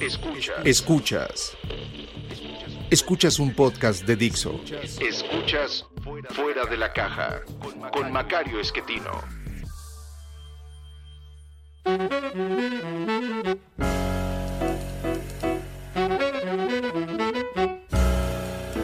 Escuchas. Escuchas. Escuchas un podcast de Dixo. Escuchas Fuera de la Caja con Macario Esquetino.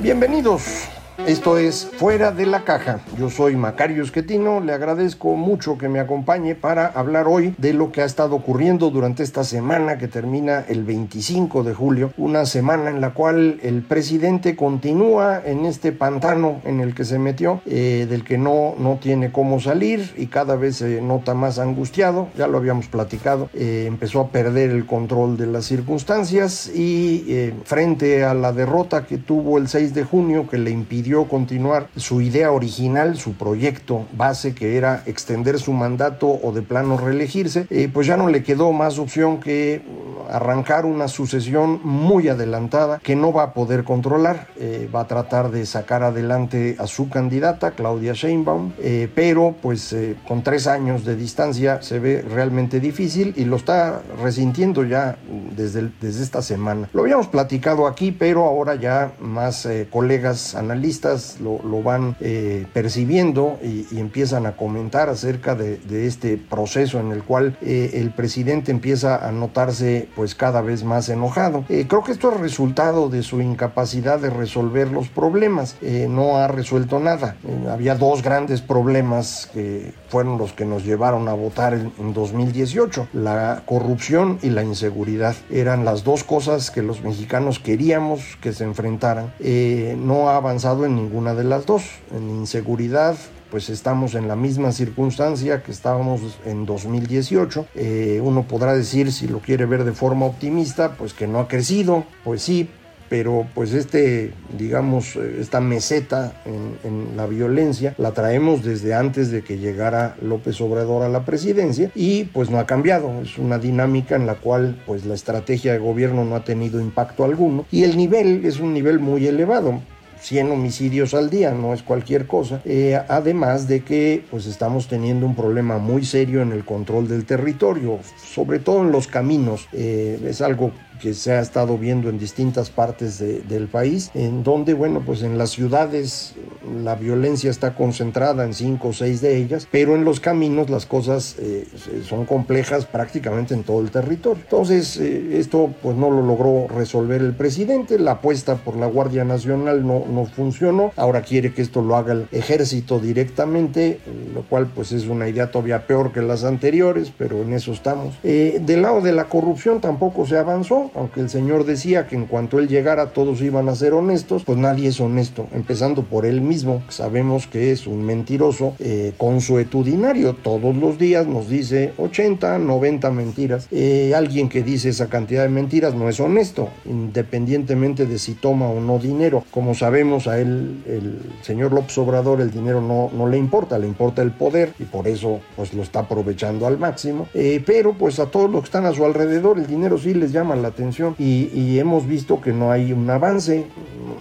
Bienvenidos. Esto es Fuera de la Caja. Yo soy Macario Esquetino. Le agradezco mucho que me acompañe para hablar hoy de lo que ha estado ocurriendo durante esta semana que termina el 25 de julio. Una semana en la cual el presidente continúa en este pantano en el que se metió, eh, del que no, no tiene cómo salir y cada vez se nota más angustiado. Ya lo habíamos platicado. Eh, empezó a perder el control de las circunstancias y eh, frente a la derrota que tuvo el 6 de junio que le impidió continuar su idea original, su proyecto base, que era extender su mandato o de plano reelegirse, eh, pues ya no le quedó más opción que arrancar una sucesión muy adelantada que no va a poder controlar. Eh, va a tratar de sacar adelante a su candidata, Claudia Sheinbaum, eh, pero pues con tres años de distancia se ve realmente difícil y lo está resintiendo ya desde, desde esta semana. Lo habíamos platicado aquí, pero ahora ya más colegas analistas lo, van eh, percibiendo y, empiezan a comentar acerca de, de este proceso en el cual eh, el presidente empieza a notarse pues cada vez más enojado. Eh, creo que esto es resultado de su incapacidad de resolver los problemas. no ha resuelto nada. había dos grandes problemas que fueron los que nos llevaron a votar en, en 2018. La corrupción y la inseguridad. Eran las dos cosas que los mexicanos queríamos que se enfrentaran. no ha avanzado en ninguna de las dos. En inseguridad, pues estamos en la misma circunstancia que estábamos en 2018. Eh, uno podrá decir, si lo quiere ver de forma optimista, pues que no ha crecido, pues sí, pero pues este, digamos, esta meseta en, en, la violencia la traemos desde antes de que llegara López Obrador a la presidencia y pues no ha cambiado, es una dinámica en la cual pues la estrategia de gobierno no ha tenido impacto alguno y el nivel es un nivel muy elevado. 100 homicidios al día, no es cualquier cosa. Eh, además de que pues estamos teniendo un problema muy serio en el control del territorio, sobre todo en los caminos. Eh, es algo que se ha estado viendo en distintas partes de, del país, en donde, bueno, pues en las ciudades la violencia está concentrada en cinco o seis de ellas, pero en los caminos las cosas eh, son complejas prácticamente en todo el territorio. Entonces, eh, esto pues no lo logró resolver el presidente, la apuesta por la Guardia Nacional no, no funcionó, ahora quiere que esto lo haga el ejército directamente, lo cual pues es una idea todavía peor que las anteriores, pero en eso estamos. Eh, del lado de la corrupción tampoco se avanzó, aunque el Señor decía que en cuanto Él llegara todos iban a ser honestos, pues nadie es honesto, empezando por Él mismo, sabemos que es un mentiroso eh, consuetudinario, todos los días nos dice 80, 90 mentiras. Eh, alguien que dice esa cantidad de mentiras no es honesto, independientemente de si toma o no dinero. Como sabemos, a él, el señor López Obrador, el dinero no, le importa, le importa el poder y por eso pues lo está aprovechando al máximo. Eh, pero pues a todos los que están a su alrededor, el dinero sí les llama la atención y, hemos visto que no hay un avance,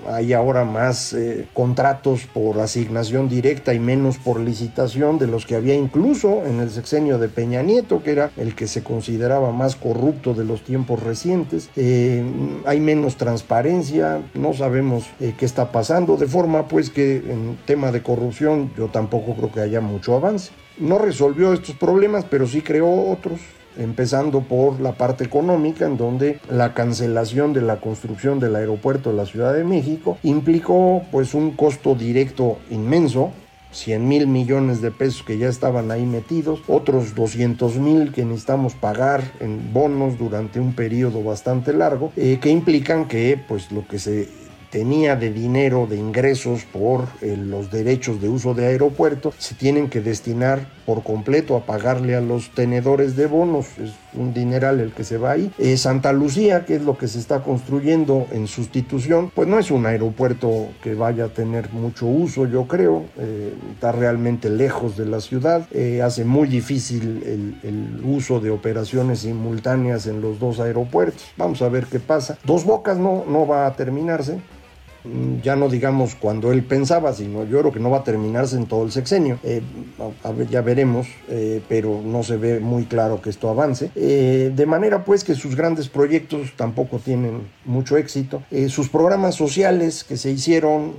hay ahora más eh, contratos por asignación directa y menos por licitación de los que había incluso en el sexenio de Peña Nieto, que era el que se consideraba más corrupto de los tiempos recientes. Eh, hay menos transparencia, no sabemos eh, qué está pasando, de forma pues que en tema de corrupción yo tampoco creo que haya mucho avance. No resolvió estos problemas, pero sí creó otros empezando por la parte económica, en donde la cancelación de la construcción del aeropuerto de la Ciudad de México implicó pues un costo directo inmenso 100 mil millones de pesos que ya estaban ahí metidos, otros 200 mil que necesitamos pagar en bonos durante un periodo bastante largo, eh, que implican que pues lo que se tenía de dinero, de ingresos por eh, los derechos de uso de aeropuerto, se tienen que destinar por completo a pagarle a los tenedores de bonos. Es un dineral el que se va ahí. Eh, Santa Lucía, que es lo que se está construyendo en sustitución, pues no es un aeropuerto que vaya a tener mucho uso, yo creo. Eh, está realmente lejos de la ciudad. hace muy difícil el, el uso de operaciones simultáneas en los dos aeropuertos. Vamos a ver qué pasa. Dos Bocas no, no va a terminarse. Mm, ya no digamos cuando él pensaba, sino yo creo que no va a terminarse en todo el sexenio. Eh, a ver, ya veremos, eh, pero no se ve muy claro que esto avance. Eh, de manera pues que sus grandes proyectos tampoco tienen mucho éxito. sus programas sociales que se hicieron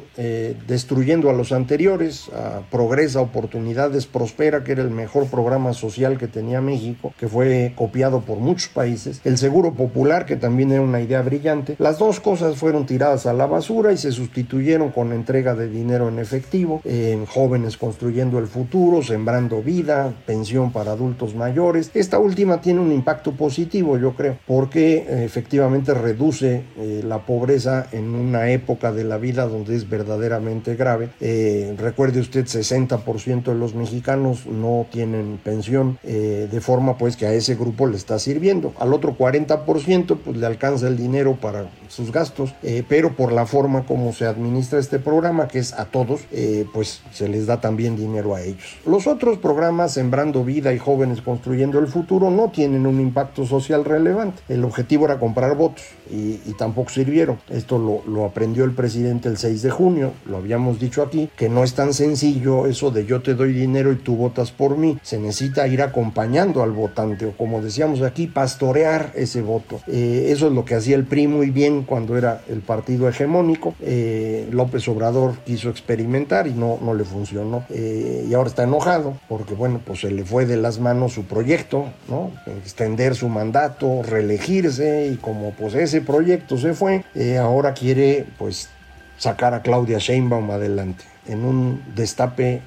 destruyendo a los anteriores, a Progresa, Oportunidades, Prospera, que era el mejor programa social que tenía México, que fue copiado por muchos países. El Seguro Popular, que también era una idea brillante. Las dos cosas fueron tiradas a la basura y se sustituyeron con entrega de dinero en efectivo, en jóvenes construyendo el futuro, sembrando vida, pensión para adultos mayores. Esta última tiene un impacto positivo, yo creo, porque eh, efectivamente reduce eh, la pobreza en una época de la vida donde es verdaderamente grave. Eh, recuerde usted, 60% de los mexicanos no tienen pensión, de forma pues que a ese grupo le está sirviendo. Al otro 40% pues le alcanza el dinero para sus gastos, pero por la forma como se administra este programa, que es a todos, eh, pues se les da también dinero a ellos. Los otros programas, Sembrando Vida y Jóvenes Construyendo el Futuro, no tienen un impacto social relevante. El objetivo era comprar votos y, tampoco sirvieron. Esto lo, lo, aprendió el presidente el 6 de junio, lo habíamos dicho aquí, que no es tan sencillo eso de yo te doy dinero y tú votas por mí. Se necesita ir acompañando al votante o como decíamos aquí, pastorear ese voto. Eh, eso es lo que hacía el PRI muy bien cuando era el partido hegemónico eh, López Obrador quiso experimentar y no, no le funcionó. Eh, y ahora está enojado porque, bueno, pues se le fue de las manos su proyecto, ¿no? Extender su mandato, reelegirse y como pues ese proyecto se fue, eh, ahora quiere pues sacar a Claudia Sheinbaum adelante en un destape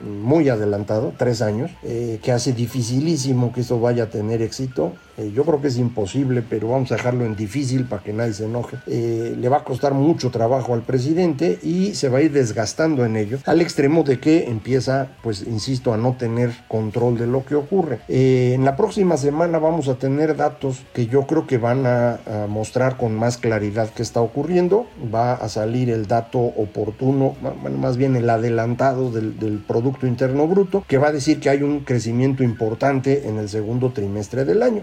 muy adelantado, tres años, que hace dificilísimo que esto vaya a tener éxito eh, yo creo que es imposible, pero vamos a dejarlo en difícil para que nadie se enoje. Eh, le va a costar mucho trabajo al presidente y se va a ir desgastando en ello, al extremo de que empieza, pues insisto, a no tener control de lo que ocurre. Eh, en la próxima semana vamos a tener datos que yo creo que van a, mostrar con más claridad qué está ocurriendo. Va a salir el dato oportuno, más bien el adelantado del, del Producto Interno Bruto, que va a decir que hay un crecimiento importante en el segundo trimestre del año.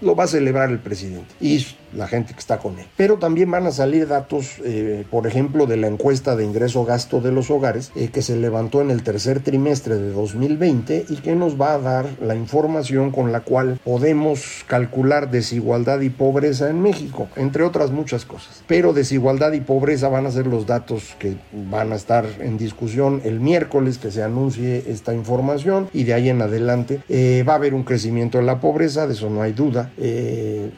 lo va a celebrar el presidente y la gente que está con él. Pero también van a salir datos, eh, por ejemplo, de la encuesta de ingreso-gasto de los hogares eh, que se levantó en el tercer trimestre de 2020 y que nos va a dar la información con la cual podemos calcular desigualdad y pobreza en México, entre otras muchas cosas. Pero desigualdad y pobreza van a ser los datos que van a estar en discusión el miércoles que se anuncie esta información y de ahí en adelante eh, va a haber un crecimiento de la pobreza, de eso no hay duda eh,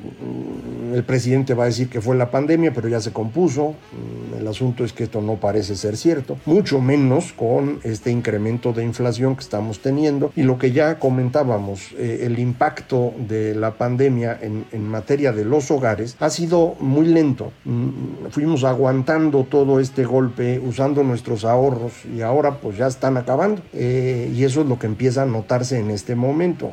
el presidente va a decir que fue la pandemia, pero ya se compuso. Mm, el asunto es que esto no parece ser cierto, mucho menos con este incremento de inflación que estamos teniendo y lo que ya comentábamos, eh, el impacto de la pandemia en, materia de los hogares ha sido muy lento. Mm, fuimos aguantando todo este golpe usando nuestros ahorros y ahora pues ya están acabando eh, y eso es lo que empieza a notarse en este momento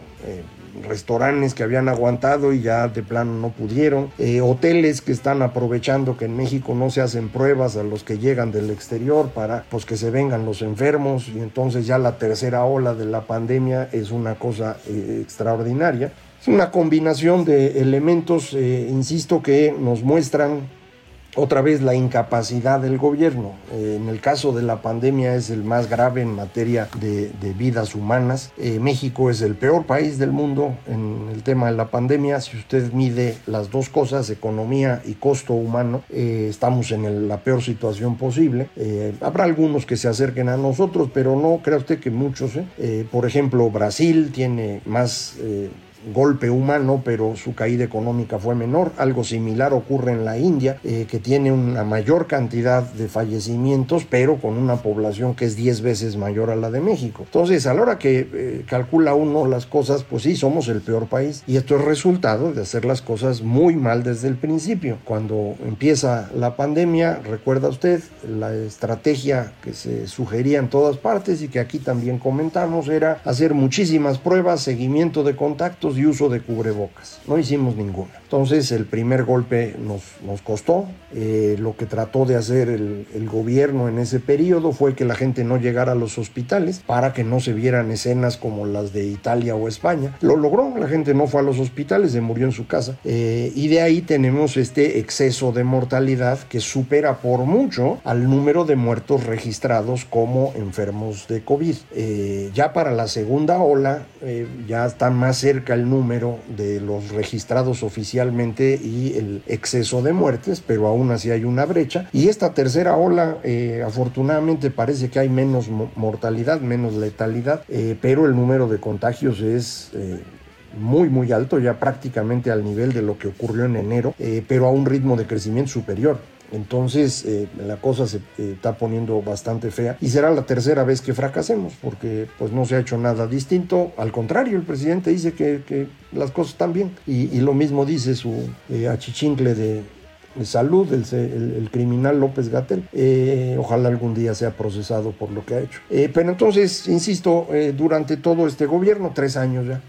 restaurantes que habían aguantado y ya de plano no pudieron, eh, hoteles que están aprovechando que en México no se hacen pruebas a los que llegan del exterior para pues que se vengan los enfermos y entonces ya la tercera ola de la pandemia es una cosa eh, extraordinaria. Es una combinación de elementos, eh, insisto, que nos muestran otra vez la incapacidad del gobierno. Eh, en el caso de la pandemia es el más grave en materia de, vidas humanas. Eh, México es el peor país del mundo en el tema de la pandemia. Si usted mide las dos cosas, economía y costo humano, eh, estamos en la peor situación posible. habrá algunos que se acerquen a nosotros, pero no crea usted que muchos. por ejemplo, Brasil tiene más golpe humano, pero su caída económica fue menor. Algo similar ocurre en la India, eh, que tiene una mayor cantidad de fallecimientos, pero con una población que es 10 veces mayor a la de México. Entonces, a la hora que eh, calcula uno las cosas, pues sí, somos el peor país. Y esto es resultado de hacer las cosas muy mal desde el principio. Cuando empieza la pandemia, recuerda usted, la estrategia que se sugería en todas partes y que aquí también comentamos era hacer muchísimas pruebas, seguimiento de contactos y uso de cubrebocas. No hicimos ninguna. Entonces el primer golpe nos, nos costó. Eh, lo que trató de hacer el, el, gobierno en ese periodo fue que la gente no llegara a los hospitales para que no se vieran escenas como las de Italia o España. Lo logró, la gente no fue a los hospitales, se murió en su casa. Eh, y de ahí tenemos este exceso de mortalidad que supera por mucho al número de muertos registrados como enfermos de COVID. Eh, ya para la segunda ola ya está más cerca el número de los registrados oficiales y el exceso de muertes, pero aún así hay una brecha. Y esta tercera ola, eh, afortunadamente parece que hay menos mortalidad, menos letalidad, eh, pero el número de contagios es... Eh, muy muy alto, ya prácticamente al nivel de lo que ocurrió en enero, pero a un ritmo de crecimiento superior. Entonces eh, la cosa se eh, está poniendo bastante fea y será la tercera vez que fracasemos porque pues no se ha hecho nada distinto. Al contrario, el presidente dice que, las cosas están bien y, lo mismo dice su eh, achichincle de, salud, el, criminal López Gatel. ojalá algún día sea procesado por lo que ha hecho. pero entonces, insisto, durante todo este gobierno, tres años ya,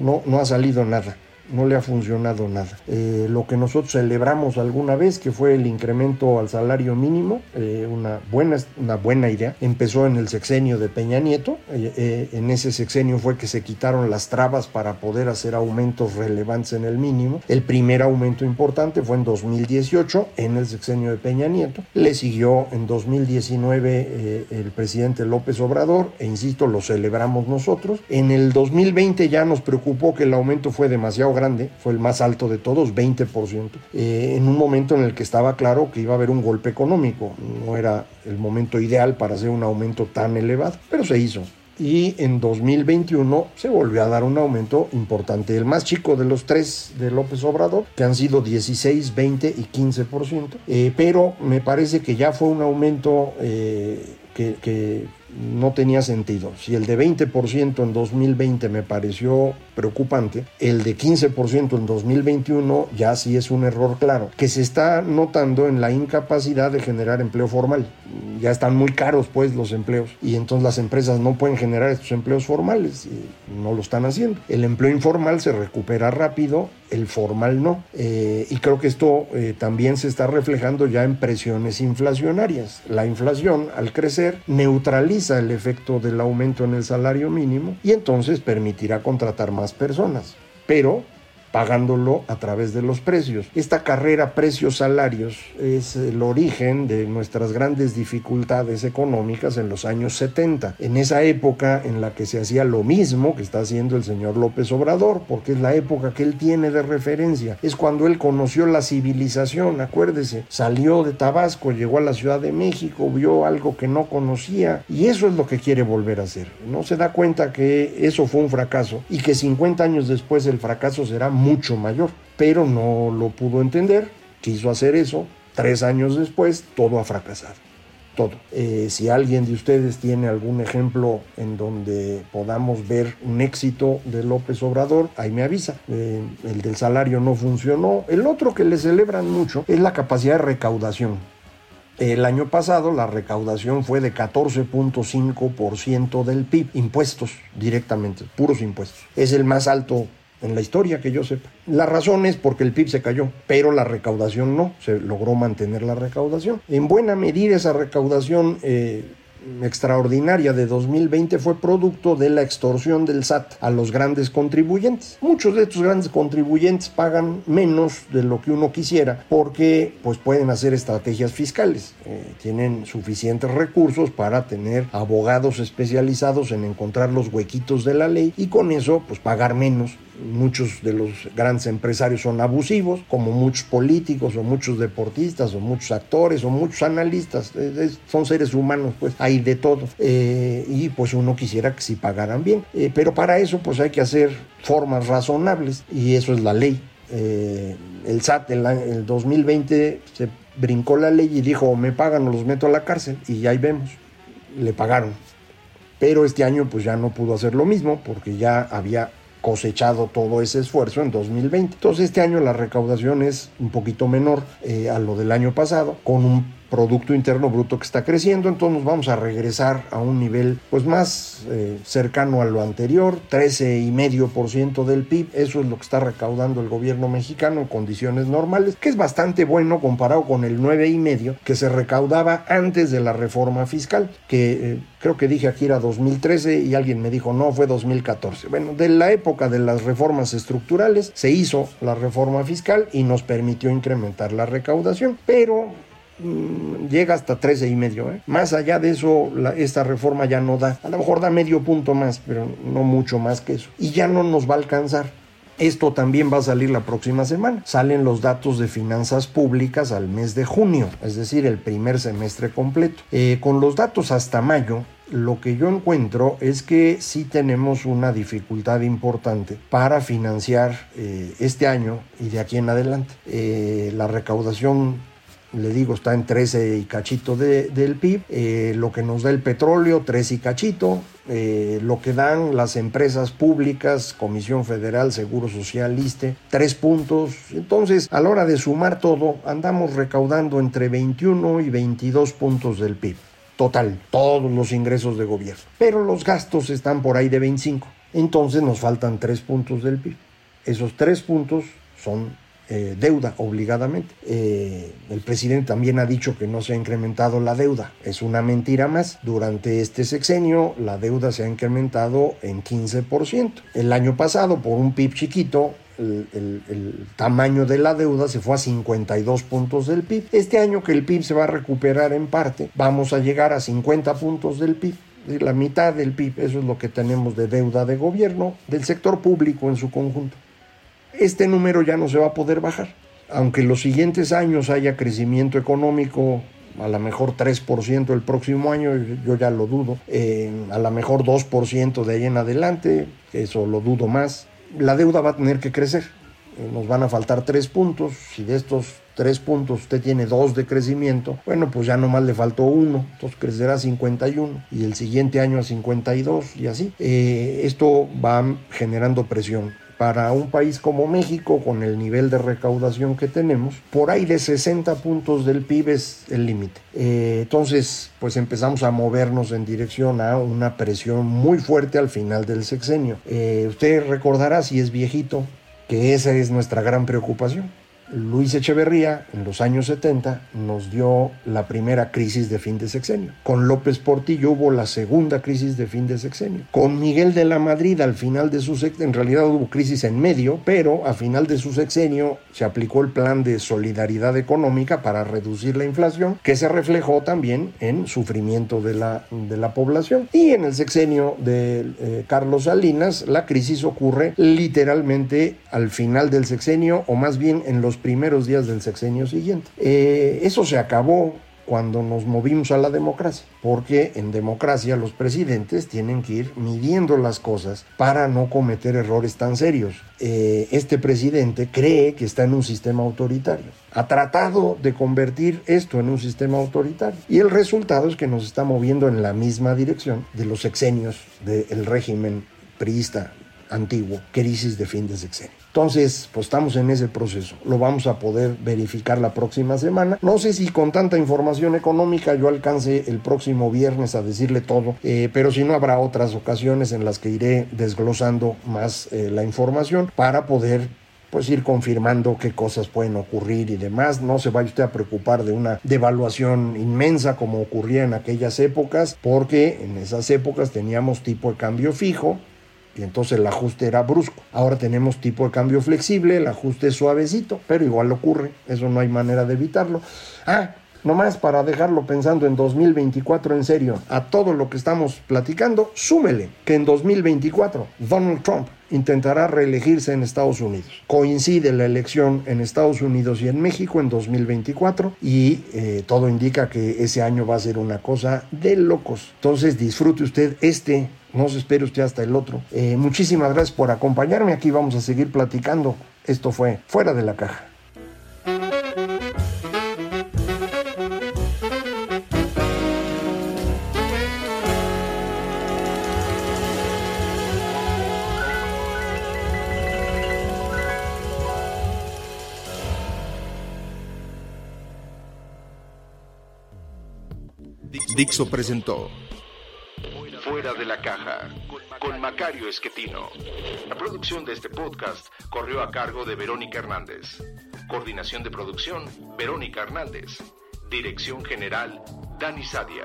no, no ha salido nada no le ha funcionado nada. Eh, lo que nosotros celebramos alguna vez, que fue el incremento al salario mínimo, eh, una, buena, una buena idea, empezó en el sexenio de Peña Nieto, eh, en ese sexenio fue que se quitaron las trabas para poder hacer aumentos relevantes en el mínimo. El primer aumento importante fue en 2018, en el sexenio de Peña Nieto. Le siguió en 2019 el presidente López Obrador, e insisto, lo celebramos nosotros. En el 2020 ya nos preocupó que el aumento fue demasiado grande, fue el más alto de todos, 20%, eh, en un momento en el que estaba claro que iba a haber un golpe económico. No era el momento ideal para hacer un aumento tan elevado, pero se hizo. Y en 2021 se volvió a dar un aumento importante, el más chico de los tres de López Obrador, que han sido 16, 20 y 15%, eh, pero me parece que ya fue un aumento eh, que, que no tenía sentido. Si el de 20% en 2020 me pareció preocupante, el de 15% en 2021 ya sí es un error claro, que se está notando en la incapacidad de generar empleo formal. Ya están muy caros pues los empleos y entonces las empresas no pueden generar estos empleos formales y no lo están haciendo. El empleo informal se recupera rápido, el formal no. Eh, y creo que esto eh, también se está reflejando ya en presiones inflacionarias. La inflación al crecer neutraliza el efecto del aumento en el salario mínimo y entonces permitirá contratar más personas. Pero pagándolo a través de los precios. Esta carrera precios-salarios es el origen de nuestras grandes dificultades económicas en los años 70. En esa época en la que se hacía lo mismo que está haciendo el señor López Obrador, porque es la época que él tiene de referencia. Es cuando él conoció la civilización, acuérdese, salió de Tabasco, llegó a la Ciudad de México, vio algo que no conocía y eso es lo que quiere volver a hacer. No se da cuenta que eso fue un fracaso y que 50 años después el fracaso será mucho mayor, pero no lo pudo entender, quiso hacer eso, tres años después todo ha fracasado. Todo. Eh, si alguien de ustedes tiene algún ejemplo en donde podamos ver un éxito de López Obrador, ahí me avisa. Eh, el del salario no funcionó. El otro que le celebran mucho es la capacidad de recaudación. El año pasado la recaudación fue de 14.5% del PIB, impuestos directamente, puros impuestos. Es el más alto en la historia que yo sepa. La razón es porque el PIB se cayó, pero la recaudación no, se logró mantener la recaudación. En buena medida esa recaudación eh, extraordinaria de 2020 fue producto de la extorsión del SAT a los grandes contribuyentes. Muchos de estos grandes contribuyentes pagan menos de lo que uno quisiera porque pues pueden hacer estrategias fiscales. Eh, tienen suficientes recursos para tener abogados especializados en encontrar los huequitos de la ley y con eso pues pagar menos muchos de los grandes empresarios son abusivos, como muchos políticos o muchos deportistas o muchos actores o muchos analistas, son seres humanos, pues hay de todo. Eh, y pues uno quisiera que sí pagaran bien, eh, pero para eso pues hay que hacer formas razonables y eso es la ley. Eh, el SAT en el 2020 se brincó la ley y dijo, me pagan o los meto a la cárcel y ahí vemos, le pagaron. Pero este año pues ya no pudo hacer lo mismo porque ya había cosechado todo ese esfuerzo en 2020. Entonces este año la recaudación es un poquito menor eh, a lo del año pasado, con un Producto Interno Bruto que está creciendo, entonces nos vamos a regresar a un nivel pues más eh, cercano a lo anterior, 13,5% del PIB, eso es lo que está recaudando el gobierno mexicano en condiciones normales, que es bastante bueno comparado con el 9,5% que se recaudaba antes de la reforma fiscal, que eh, creo que dije aquí era 2013 y alguien me dijo no, fue 2014. Bueno, de la época de las reformas estructurales se hizo la reforma fiscal y nos permitió incrementar la recaudación, pero llega hasta 13 y medio. ¿eh? Más allá de eso, esta reforma ya no da. A lo mejor da medio punto más, pero no mucho más que eso. Y ya no nos va a alcanzar. Esto también va a salir la próxima semana. Salen los datos de finanzas públicas al mes de junio, es decir, el primer semestre completo. Eh, con los datos hasta mayo, lo que yo encuentro es que sí tenemos una dificultad importante para financiar eh, este año y de aquí en adelante. la recaudación le digo, está en 13 y cachito del PIB, eh, lo que nos da el petróleo, 13 y cachito, eh, lo que dan las empresas públicas, Comisión Federal, Seguro Social, ISTE, tres puntos. Entonces, a la hora de sumar todo, andamos recaudando entre 21 y 22 puntos del PIB. Total, todos los ingresos de gobierno. Pero los gastos están por ahí de 25. Entonces nos faltan tres puntos del PIB. Esos tres puntos son eh, deuda obligadamente. Eh, el presidente también ha dicho que no se ha incrementado la deuda. Es una mentira más. Durante este sexenio la deuda se ha incrementado en 15%. El año pasado, por un PIB chiquito, el, el, tamaño de la deuda se fue a 52 puntos del PIB. Este año que el PIB se va a recuperar en parte, vamos a llegar a 50 puntos del PIB la mitad del PIB, eso es lo que tenemos de deuda de gobierno, del sector público en su conjunto este número ya no se va a poder bajar. Aunque en los siguientes años haya crecimiento económico, a lo mejor 3% el próximo año, yo ya lo dudo, eh, a lo mejor 2% de ahí en adelante, eso lo dudo más, la deuda va a tener que crecer. Eh, nos van a faltar 3 puntos, si de estos 3 puntos usted tiene 2 de crecimiento, bueno, pues ya nomás le faltó 1, entonces crecerá a 51 y el siguiente año a 52 y así. Eh, esto va generando presión para un país como México, con el nivel de recaudación que tenemos, por ahí de 60 puntos del PIB es el límite. Eh, entonces, pues empezamos a movernos en dirección a una presión muy fuerte al final del sexenio. Eh, usted recordará, si es viejito, que esa es nuestra gran preocupación. Luis Echeverría en los años 70 nos dio la primera crisis de fin de sexenio. Con López Portillo hubo la segunda crisis de fin de sexenio. Con Miguel de la Madrid al final de su sexenio, en realidad hubo crisis en medio, pero a final de su sexenio se aplicó el plan de solidaridad económica para reducir la inflación, que se reflejó también en sufrimiento de la, de la población. Y en el sexenio de eh, Carlos Salinas, la crisis ocurre literalmente al final del sexenio, o más bien en los primeros días del sexenio siguiente. Eh, eso se acabó cuando nos movimos a la democracia, porque en democracia los presidentes tienen que ir midiendo las cosas para no cometer errores tan serios. Eh, este presidente cree que está en un sistema autoritario, ha tratado de convertir esto en un sistema autoritario y el resultado es que nos está moviendo en la misma dirección de los sexenios del régimen priista antiguo, crisis de fin de sexenio. Entonces, pues estamos en ese proceso. Lo vamos a poder verificar la próxima semana. No sé si con tanta información económica yo alcance el próximo viernes a decirle todo, eh, pero si no habrá otras ocasiones en las que iré desglosando más eh, la información para poder pues ir confirmando qué cosas pueden ocurrir y demás. No se vaya usted a preocupar de una devaluación inmensa como ocurría en aquellas épocas, porque en esas épocas teníamos tipo de cambio fijo, y entonces el ajuste era brusco. Ahora tenemos tipo de cambio flexible, el ajuste es suavecito, pero igual ocurre, eso no hay manera de evitarlo. Ah, Nomás para dejarlo pensando en 2024 en serio, a todo lo que estamos platicando, súmele que en 2024 Donald Trump intentará reelegirse en Estados Unidos. Coincide la elección en Estados Unidos y en México en 2024 y eh, todo indica que ese año va a ser una cosa de locos. Entonces disfrute usted este no se espere usted hasta el otro. Eh, muchísimas gracias por acompañarme. Aquí vamos a seguir platicando. Esto fue Fuera de la Caja. Dixo presentó Fuera de la caja con Macario Esquetino. La producción de este podcast corrió a cargo de Verónica Hernández. Coordinación de producción, Verónica Hernández. Dirección General, Dani Sadia.